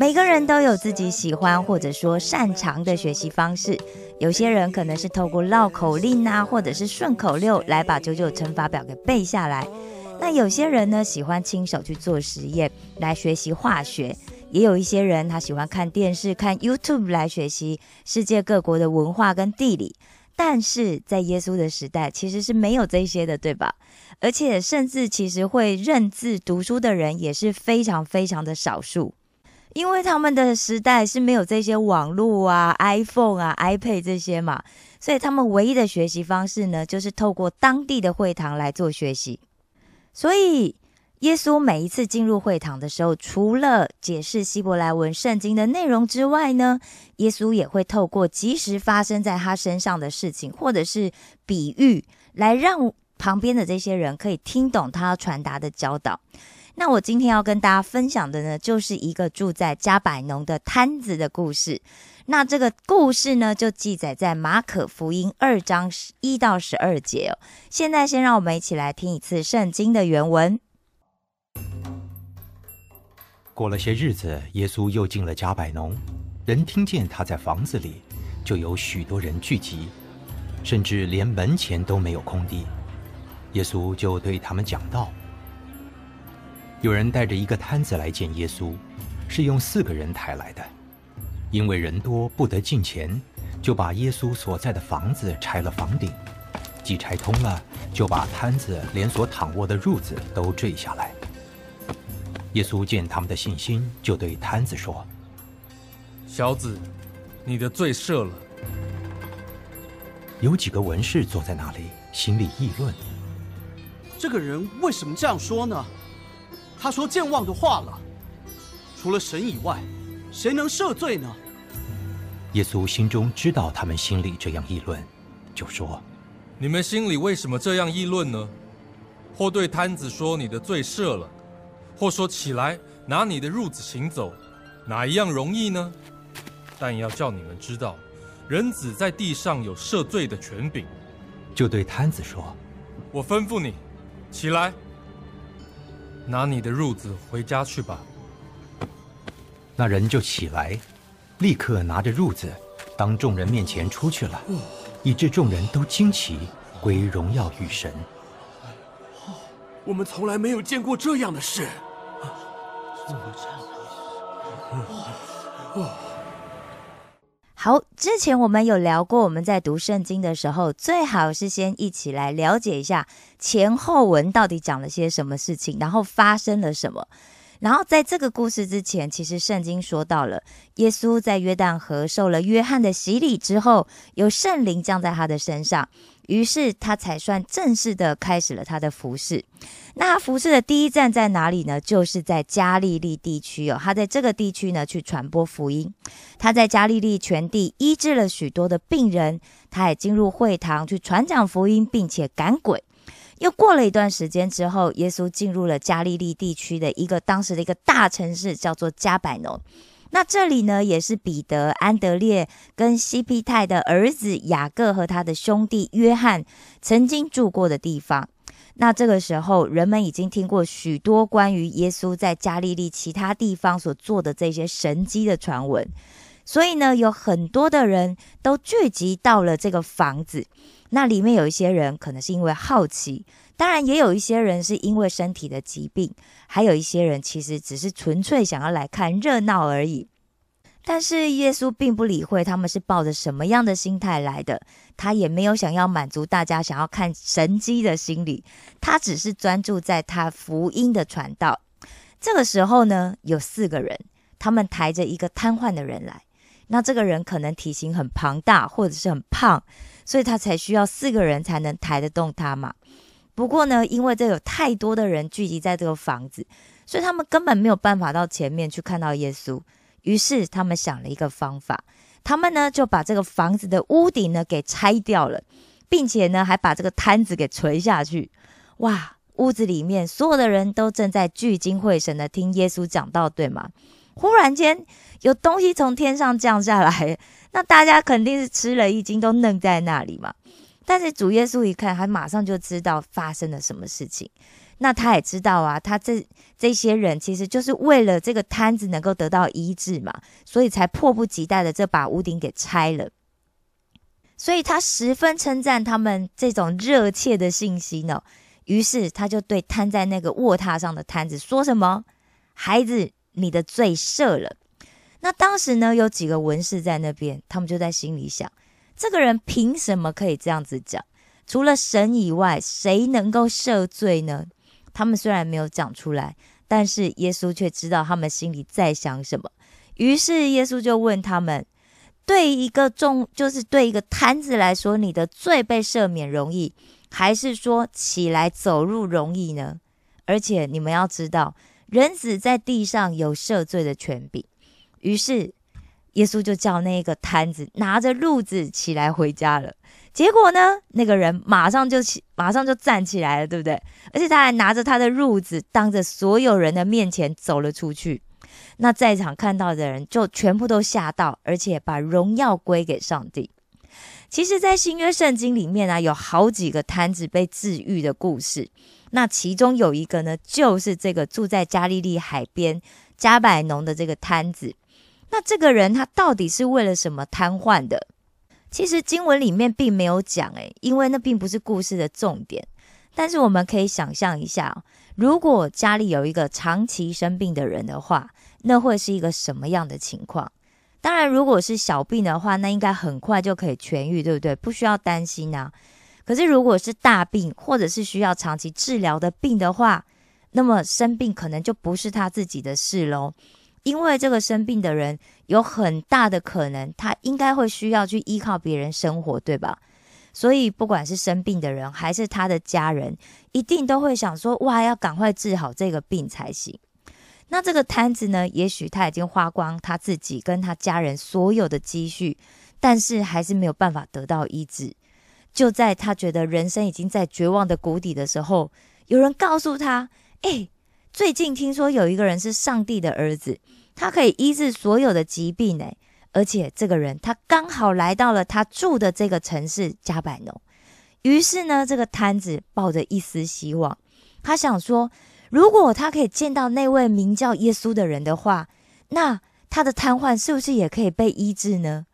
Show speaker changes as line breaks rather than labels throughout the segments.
每个人都有自己喜欢或者说擅长的学习方式，有些人可能是透过绕口令啊，或者是顺口溜来把九九乘法表给背下来。那有些人呢喜欢亲手去做实验来学习化学，也有一些人他喜欢看电视、看 YouTube 来学习世界各国的文化跟地理。但是在耶稣的时代，其实是没有这些的，对吧？而且甚至其实会认字读书的人也是非常非常的少数，因为他们的时代是没有这些网络啊、iPhone 啊、iPad 这些嘛，所以他们唯一的学习方式呢，就是透过当地的会堂来做学习。所以耶稣每一次进入会堂的时候，除了解释希伯来文圣经的内容之外呢，耶稣也会透过即时发生在他身上的事情，或者是比喻，来让旁边的这些人可以听懂他要传达的教导。那我今天要跟大家分享的呢，就是一个住在加百农的摊子的故事。那这个故事呢，就记载在马可福音二章一到十二节哦。现在先让我们一起来听一次圣经的原文。
过了些日子，耶稣又进了加百农，人听见他在房子里，就有许多人聚集，甚至连门前都没有空地。耶稣就对他们讲道。有人带着一个摊子来见耶稣，是用四个人抬来的，因为人多不得进前，就把耶稣所在的房子拆了房顶，既拆通了，就把摊子连所躺卧的褥子都坠下来。耶稣见他们的信心，就对摊子说
小子，你的罪赦了。：“
有几个文士坐在那里，心里议论。
这个人为什么这样说呢？他说健忘的话了。除了神以外，谁能赦罪呢？
耶稣心中知道他们心里这样议论，就说
你们心里为什么这样议论呢？或对摊子说你的罪赦了，或说起来拿你的褥子行走，哪一样容易呢？但要叫你们知道，人子在地上有赦罪的权柄。
就对摊子说
我吩咐你，起来，拿你的褥子回家去吧。：“
那人就起来，立刻拿着褥子，当众人面前出去了，以致众人都惊奇，归荣耀与神。
我们从来没有见过这样的事。
好，之前我们有聊过，我们在读圣经的时候，最好是先一起来了解一下前后文到底讲了些什么事情，然后发生了什么。然后在这个故事之前，其实圣经说到了，耶稣在约旦河受了约翰的洗礼之后，有圣灵降在他的身上，于是他才算正式的开始了他的服饰。那他服饰的第一站在哪里呢？就是在加利利地区哦，他在这个地区呢去传播福音。他在加利利全地医治了许多的病人，他也进入会堂去传讲福音，并且赶鬼。又过了一段时间之后，耶稣进入了加利利地区的一个当时的一个大城市，叫做加百农。那这里呢，也是彼得、安德烈跟西庇太的儿子雅各和他的兄弟约翰曾经住过的地方。那这个时候，人们已经听过许多关于耶稣在加利利其他地方所做的这些神迹的传闻，所以呢，有很多的人都聚集到了这个房子。那里面有一些人可能是因为好奇，当然也有一些人是因为身体的疾病，还有一些人其实只是纯粹想要来看热闹而已。但是耶稣并不理会他们是抱着什么样的心态来的，他也没有想要满足大家想要看神迹的心理，他只是专注在他福音的传道。这个时候呢，有四个人，他们抬着一个瘫痪的人来。那这个人可能体型很庞大，或者是很胖，所以他才需要四个人才能抬得动他嘛。不过呢，因为这有太多的人聚集在这个房子，所以他们根本没有办法到前面去看到耶稣。于是他们想了一个方法，他们呢就把这个房子的屋顶呢给拆掉了，并且呢还把这个摊子给垂下去。哇，屋子里面所有的人都正在聚精会神的听耶稣讲道，对吗？忽然间有东西从天上降下来，那大家肯定是吃了一惊，都愣在那里嘛。但是主耶稣一看，他马上就知道发生了什么事情。那他也知道啊，他这这些人其实就是为了这个摊子能够得到医治嘛，所以才迫不及待的这把屋顶给拆了。所以他十分称赞他们这种热切的信心呢。于是他就对瘫在那个卧榻上的摊子说什么：“孩子，你的罪赦了。”那当时呢，有几个文士在那边，他们就在心里想：这个人凭什么可以这样子讲？除了神以外，谁能够赦罪呢？他们虽然没有讲出来，但是耶稣却知道他们心里在想什么。于是耶稣就问他们：“对一个重，就是对一个摊子来说，你的罪被赦免容易，还是说起来走路容易呢？而且你们要知道，人子在地上有赦罪的权柄。”于是耶稣就叫那个摊子拿着褥子起来回家了。结果呢？那个人马上就起，马上就站起来了，对不对？而且他还拿着他的褥子，当着所有人的面前走了出去。那在场看到的人就全部都吓到，而且把荣耀归给上帝。其实，在新约圣经里面啊，有好几个摊子被治愈的故事。那其中有一个呢，就是这个住在加利利海边加百农的这个摊子。那这个人他到底是为了什么瘫痪的？其实经文里面并没有讲，诶，因为那并不是故事的重点。但是我们可以想象一下，如果家里有一个长期生病的人的话，那会是一个什么样的情况？当然，如果是小病的话，那应该很快就可以痊愈，对不对？不需要担心啊。可是如果是大病，或者是需要长期治疗的病的话，那么生病可能就不是他自己的事喽。因为这个生病的人有很大的可能，他应该会需要去依靠别人生活，对吧？所以不管是生病的人还是他的家人，一定都会想说：哇，要赶快治好这个病才行。那这个摊子呢？也许他已经花光他自己跟他家人所有的积蓄，但是还是没有办法得到医治。就在他觉得人生已经在绝望的谷底的时候，有人告诉他：哎。最近听说有一个人是上帝的儿子，他可以医治所有的疾病呢。而且这个人他刚好来到了他住的这个城市加百农。于是呢，这个摊子抱着一丝希望，他想说，如果他可以见到那位名叫耶稣的人的话，那他的瘫痪是不是也可以被医治呢？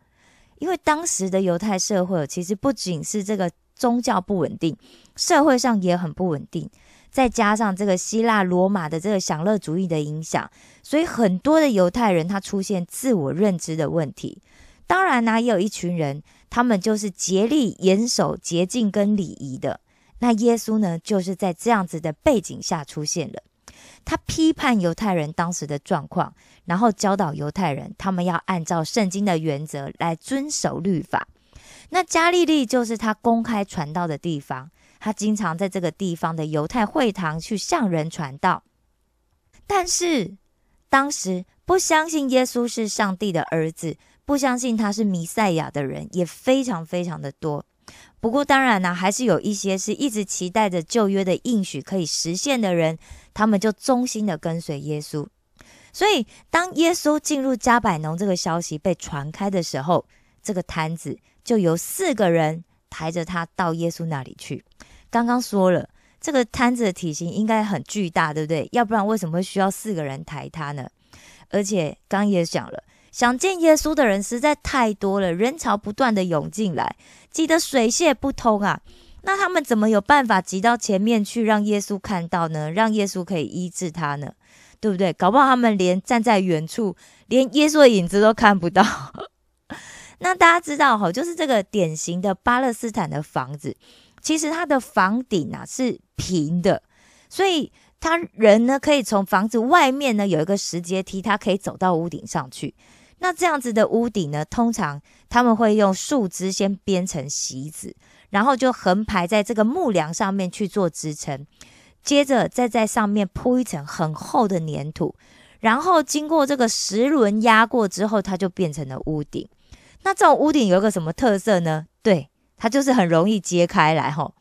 因为当时的犹太社会其实不仅是这个宗教不稳定，社会上也很不稳定。再加上这个希腊罗马的这个享乐主义的影响，所以很多的犹太人他出现自我认知的问题。当然呢，也有一群人，他们就是竭力严守洁净跟礼仪的。那耶稣呢，就是在这样子的背景下出现了。他批判犹太人当时的状况，然后教导犹太人，他们要按照圣经的原则来遵守律法。那加利利就是他公开传道的地方。他经常在这个地方的犹太会堂去向人传道，但是当时不相信耶稣是上帝的儿子，不相信他是弥赛亚的人也非常非常的多。不过当然呢，还是有一些是一直期待着旧约的应许可以实现的人，他们就忠心的跟随耶稣。所以当耶稣进入加百农这个消息被传开的时候，这个摊子就由四个人。抬着他到耶稣那里去。刚刚说了，这个摊子的体型应该很巨大，对不对？要不然为什么会需要四个人抬他呢？而且刚也讲了，想见耶稣的人实在太多了，人潮不断的涌进来，挤得水泄不通啊。那他们怎么有办法挤到前面去，让耶稣看到呢？让耶稣可以医治他呢？对不对？搞不好他们连站在远处，连耶稣的影子都看不到。那大家知道哈，就是这个典型的巴勒斯坦的房子，其实它的房顶啊是平的，所以他人呢可以从房子外面呢有一个石阶梯，他可以走到屋顶上去。那这样子的屋顶呢，通常他们会用树枝先编成席子，然后就横排在这个木梁上面去做支撑，接着再在上面铺一层很厚的粘土，然后经过这个石轮压过之后，它就变成了屋顶。那这种屋顶有一个什么特色呢？对，它就是很容易揭开来吼。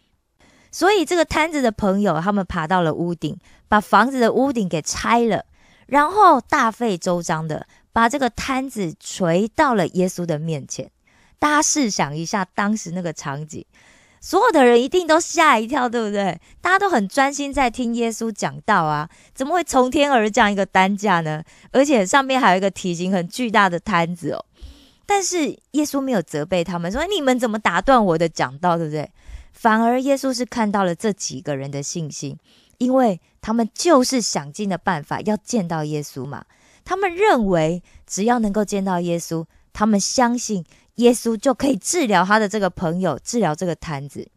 所以这个摊子的朋友，他们爬到了屋顶，把房子的屋顶给拆了，然后大费周章的把这个摊子垂到了耶稣的面前。大家试想一下当时那个场景，所有的人一定都吓一跳，对不对？大家都很专心在听耶稣讲道啊，怎么会从天而降一个担架呢？而且上面还有一个体型很巨大的摊子哦。但是耶稣没有责备他们，说你们怎么打断我的讲道，对不对？反而耶稣是看到了这几个人的信心，因为他们就是想尽的办法要见到耶稣嘛。他们认为只要能够见到耶稣，他们相信耶稣就可以治疗他的这个朋友，治疗这个摊子。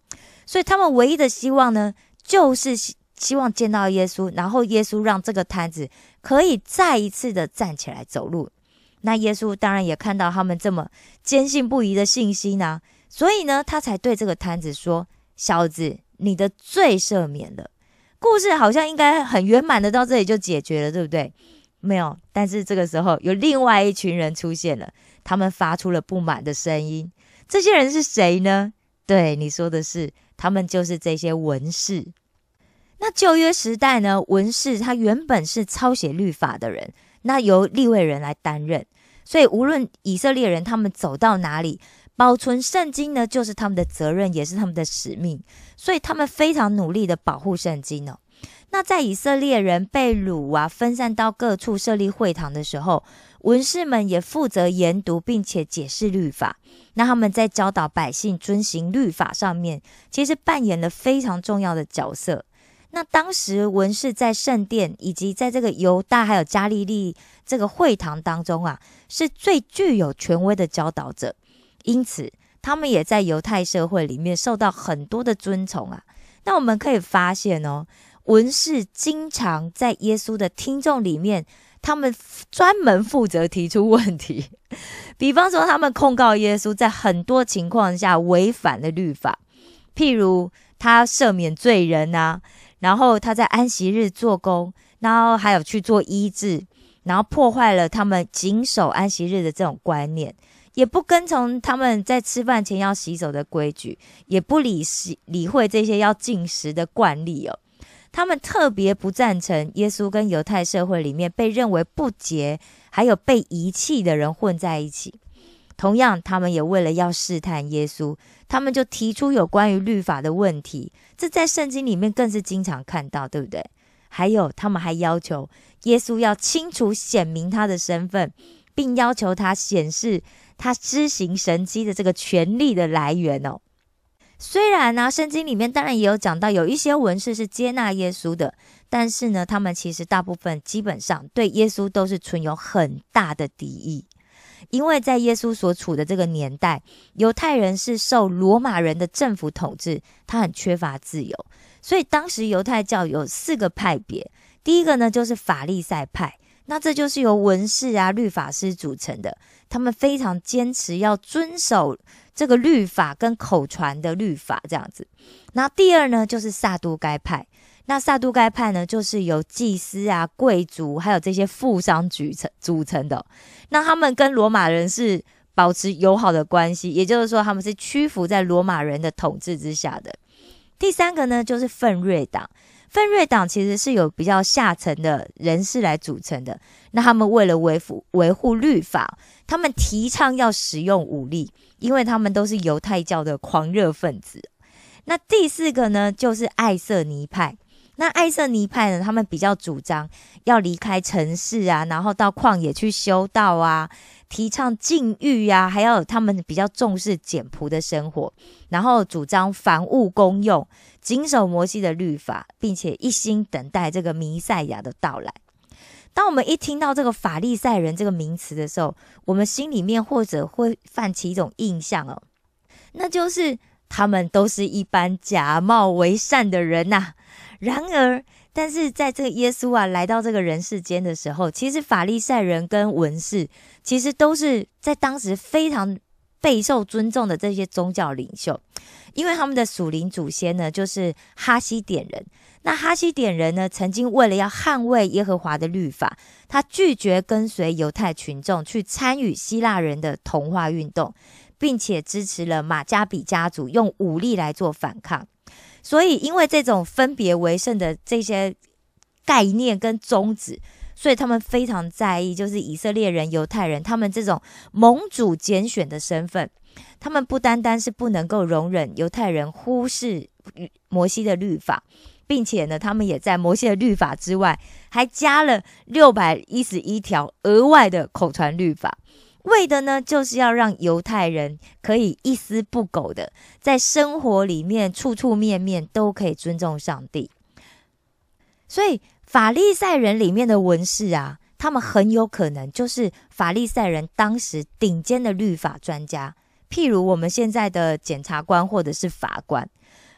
所以他们唯一的希望呢，就是希望见到耶稣，然后耶稣让这个摊子可以再一次的站起来走路。那耶稣当然也看到他们这么坚信不疑的信心呢。所以呢，他才对这个摊子说：“小子，你的罪赦免了。”故事好像应该很圆满的到这里就解决了，对不对？没有。但是这个时候有另外一群人出现了，他们发出了不满的声音。这些人是谁呢？对，你说的是，他们就是这些文士。那旧约时代呢，文士他原本是抄写律法的人，那由立位人来担任。所以无论以色列人他们走到哪里。保存圣经呢，就是他们的责任，也是他们的使命，所以他们非常努力的保护圣经哦。那在以色列人被掳啊，分散到各处设立会堂的时候，文士们也负责研读并且解释律法。那他们在教导百姓遵行律法上面，其实扮演了非常重要的角色。那当时文士在圣殿以及在这个犹大还有加利利这个会堂当中啊，是最具有权威的教导者。因此，他们也在犹太社会里面受到很多的尊崇啊。那我们可以发现哦，文士经常在耶稣的听众里面，他们专门负责提出问题。比方说，他们控告耶稣在很多情况下违反了律法，譬如他赦免罪人啊，然后他在安息日做工，然后还有去做医治，然后破坏了他们谨守安息日的这种观念。也不跟从他们在吃饭前要洗手的规矩，也不理洗理会这些要进食的惯例哦。他们特别不赞成耶稣跟犹太社会里面被认为不洁还有被遗弃的人混在一起。同样，他们也为了要试探耶稣，他们就提出有关于律法的问题。这在圣经里面更是经常看到，对不对？还有，他们还要求耶稣要清楚显明他的身份，并要求他显示。他施行神迹的这个权力的来源哦，虽然呢，圣经里面当然也有讲到，有一些文士是接纳耶稣的，但是呢，他们其实大部分基本上对耶稣都是存有很大的敌意，因为在耶稣所处的这个年代，犹太人是受罗马人的政府统治，他很缺乏自由，所以当时犹太教有四个派别，第一个呢就是法利赛派。那这就是由文士啊、律法师组成的，他们非常坚持要遵守这个律法跟口传的律法这样子。那第二呢，就是萨都该派。那萨都该派呢，就是由祭司啊、贵族还有这些富商组成组成的。那他们跟罗马人是保持友好的关系，也就是说，他们是屈服在罗马人的统治之下的。第三个呢，就是奋锐党。分瑞党其实是有比较下层的人士来组成的。那他们为了维护维护律法，他们提倡要使用武力，因为他们都是犹太教的狂热分子。那第四个呢，就是艾瑟尼派。那艾瑟尼派呢，他们比较主张要离开城市啊，然后到旷野去修道啊，提倡禁欲啊，还要他们比较重视简朴的生活，然后主张凡物公用。谨守摩西的律法，并且一心等待这个弥赛亚的到来。当我们一听到这个法利赛人这个名词的时候，我们心里面或者会泛起一种印象哦，那就是他们都是一般假冒为善的人呐。然而，但是在这个耶稣啊来到这个人世间的时候，其实法利赛人跟文士其实都是在当时非常备受尊重的这些宗教领袖，因为他们的属灵祖先呢，就是哈西点人。那哈西点人呢，曾经为了要捍卫耶和华的律法，他拒绝跟随犹太群众去参与希腊人的同化运动，并且支持了马加比家族用武力来做反抗。所以，因为这种分别为圣的这些概念跟宗旨，所以他们非常在意，就是以色列人、犹太人他们这种盟主拣选的身份。他们不单单是不能够容忍犹太人忽视摩西的律法。并且呢，他们也在摩西的律法之外，还加了六百一十一条额外的口传律法，为的呢，就是要让犹太人可以一丝不苟的在生活里面处处面面都可以尊重上帝。所以法利赛人里面的文士啊，他们很有可能就是法利赛人当时顶尖的律法专家，譬如我们现在的检察官或者是法官。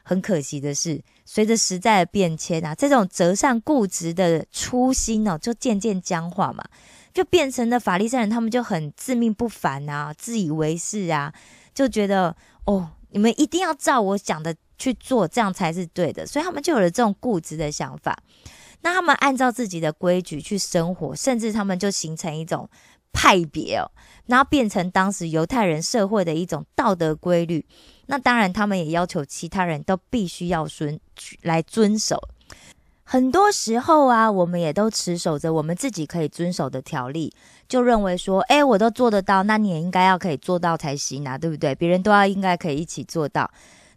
很可惜的是，随着时代的变迁啊，这种择善固执的初心哦，就渐渐僵化嘛，就变成了法利赛人，他们就很自命不凡啊，自以为是啊，就觉得哦，你们一定要照我讲的去做，这样才是对的，所以他们就有了这种固执的想法。那他们按照自己的规矩去生活，甚至他们就形成一种派别哦，然后变成当时犹太人社会的一种道德规律。那当然，他们也要求其他人都必须要遵来遵守。很多时候啊，我们也都持守着我们自己可以遵守的条例，就认为说，哎，我都做得到，那你也应该要可以做到才行啊，对不对？别人都要应该可以一起做到。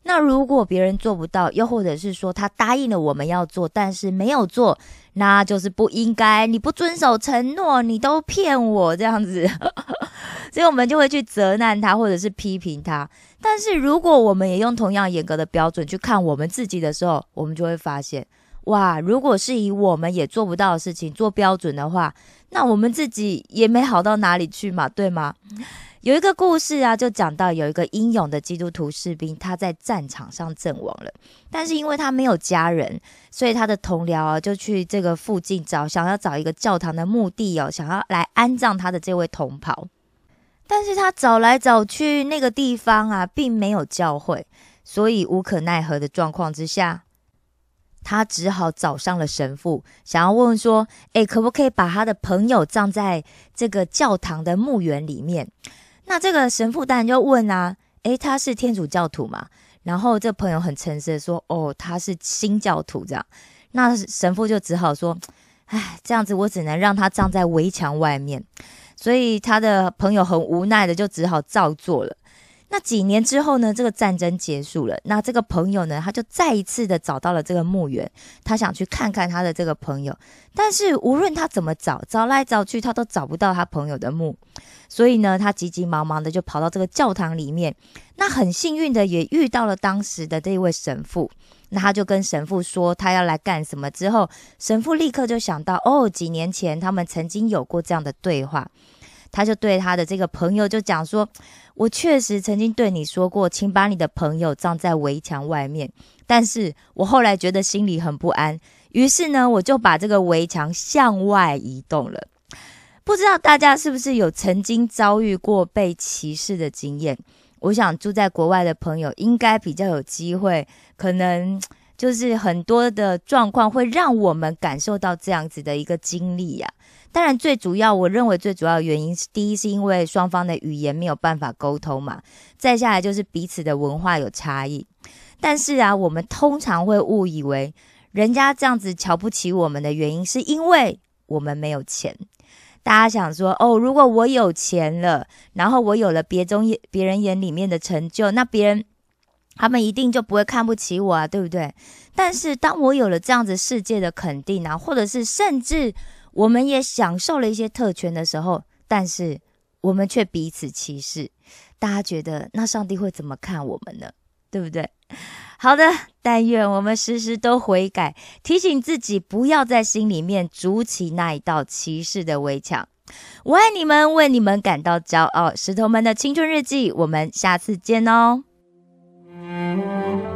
那如果别人做不到，又或者是说他答应了我们要做，但是没有做，那就是不应该。你不遵守承诺，你都骗我这样子，所以我们就会去责难他，或者是批评他。但是如果我们也用同样严格的标准去看我们自己的时候，我们就会发现，哇，如果是以我们也做不到的事情做标准的话，那我们自己也没好到哪里去嘛，对吗？有一个故事啊，就讲到有一个英勇的基督徒士兵，他在战场上阵亡了，但是因为他没有家人，所以他的同僚啊就去这个附近找，想要找一个教堂的墓地哦，想要来安葬他的这位同袍。但是他找来找去，那个地方啊，并没有教会，所以无可奈何的状况之下，他只好找上了神父，想要问说：“诶，可不可以把他的朋友葬在这个教堂的墓园里面？”那这个神父当然就问啊，诶，他是天主教徒嘛？然后这朋友很诚实的说，哦，他是新教徒这样。那神父就只好说，哎，这样子我只能让他葬在围墙外面。所以他的朋友很无奈的就只好照做了。那几年之后呢？这个战争结束了。那这个朋友呢？他就再一次的找到了这个墓园，他想去看看他的这个朋友。但是无论他怎么找，找来找去，他都找不到他朋友的墓。所以呢，他急急忙忙的就跑到这个教堂里面。那很幸运的也遇到了当时的这位神父。那他就跟神父说他要来干什么。之后神父立刻就想到，哦，几年前他们曾经有过这样的对话。他就对他的这个朋友就讲说：“我确实曾经对你说过，请把你的朋友葬在围墙外面。但是我后来觉得心里很不安，于是呢，我就把这个围墙向外移动了。不知道大家是不是有曾经遭遇过被歧视的经验？我想住在国外的朋友应该比较有机会，可能就是很多的状况会让我们感受到这样子的一个经历呀。”当然，最主要，我认为最主要的原因是，第一是因为双方的语言没有办法沟通嘛，再下来就是彼此的文化有差异。但是啊，我们通常会误以为人家这样子瞧不起我们的原因，是因为我们没有钱。大家想说，哦，如果我有钱了，然后我有了别中别人眼里面的成就，那别人他们一定就不会看不起我啊，对不对？但是当我有了这样子世界的肯定啊，或者是甚至。我们也享受了一些特权的时候，但是我们却彼此歧视。大家觉得那上帝会怎么看我们呢？对不对？好的，但愿我们时时都悔改，提醒自己不要在心里面筑起那一道歧视的围墙。我爱你们，为你们感到骄傲。石头们的青春日记，我们下次见哦。
Mm-hmm.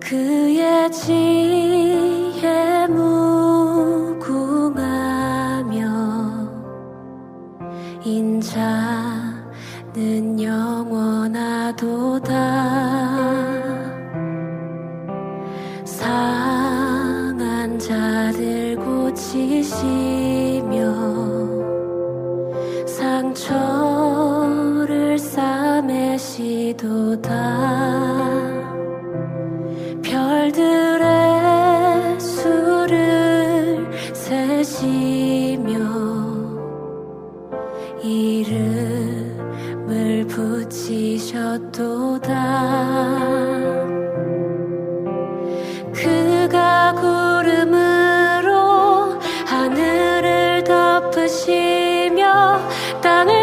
그의 지 種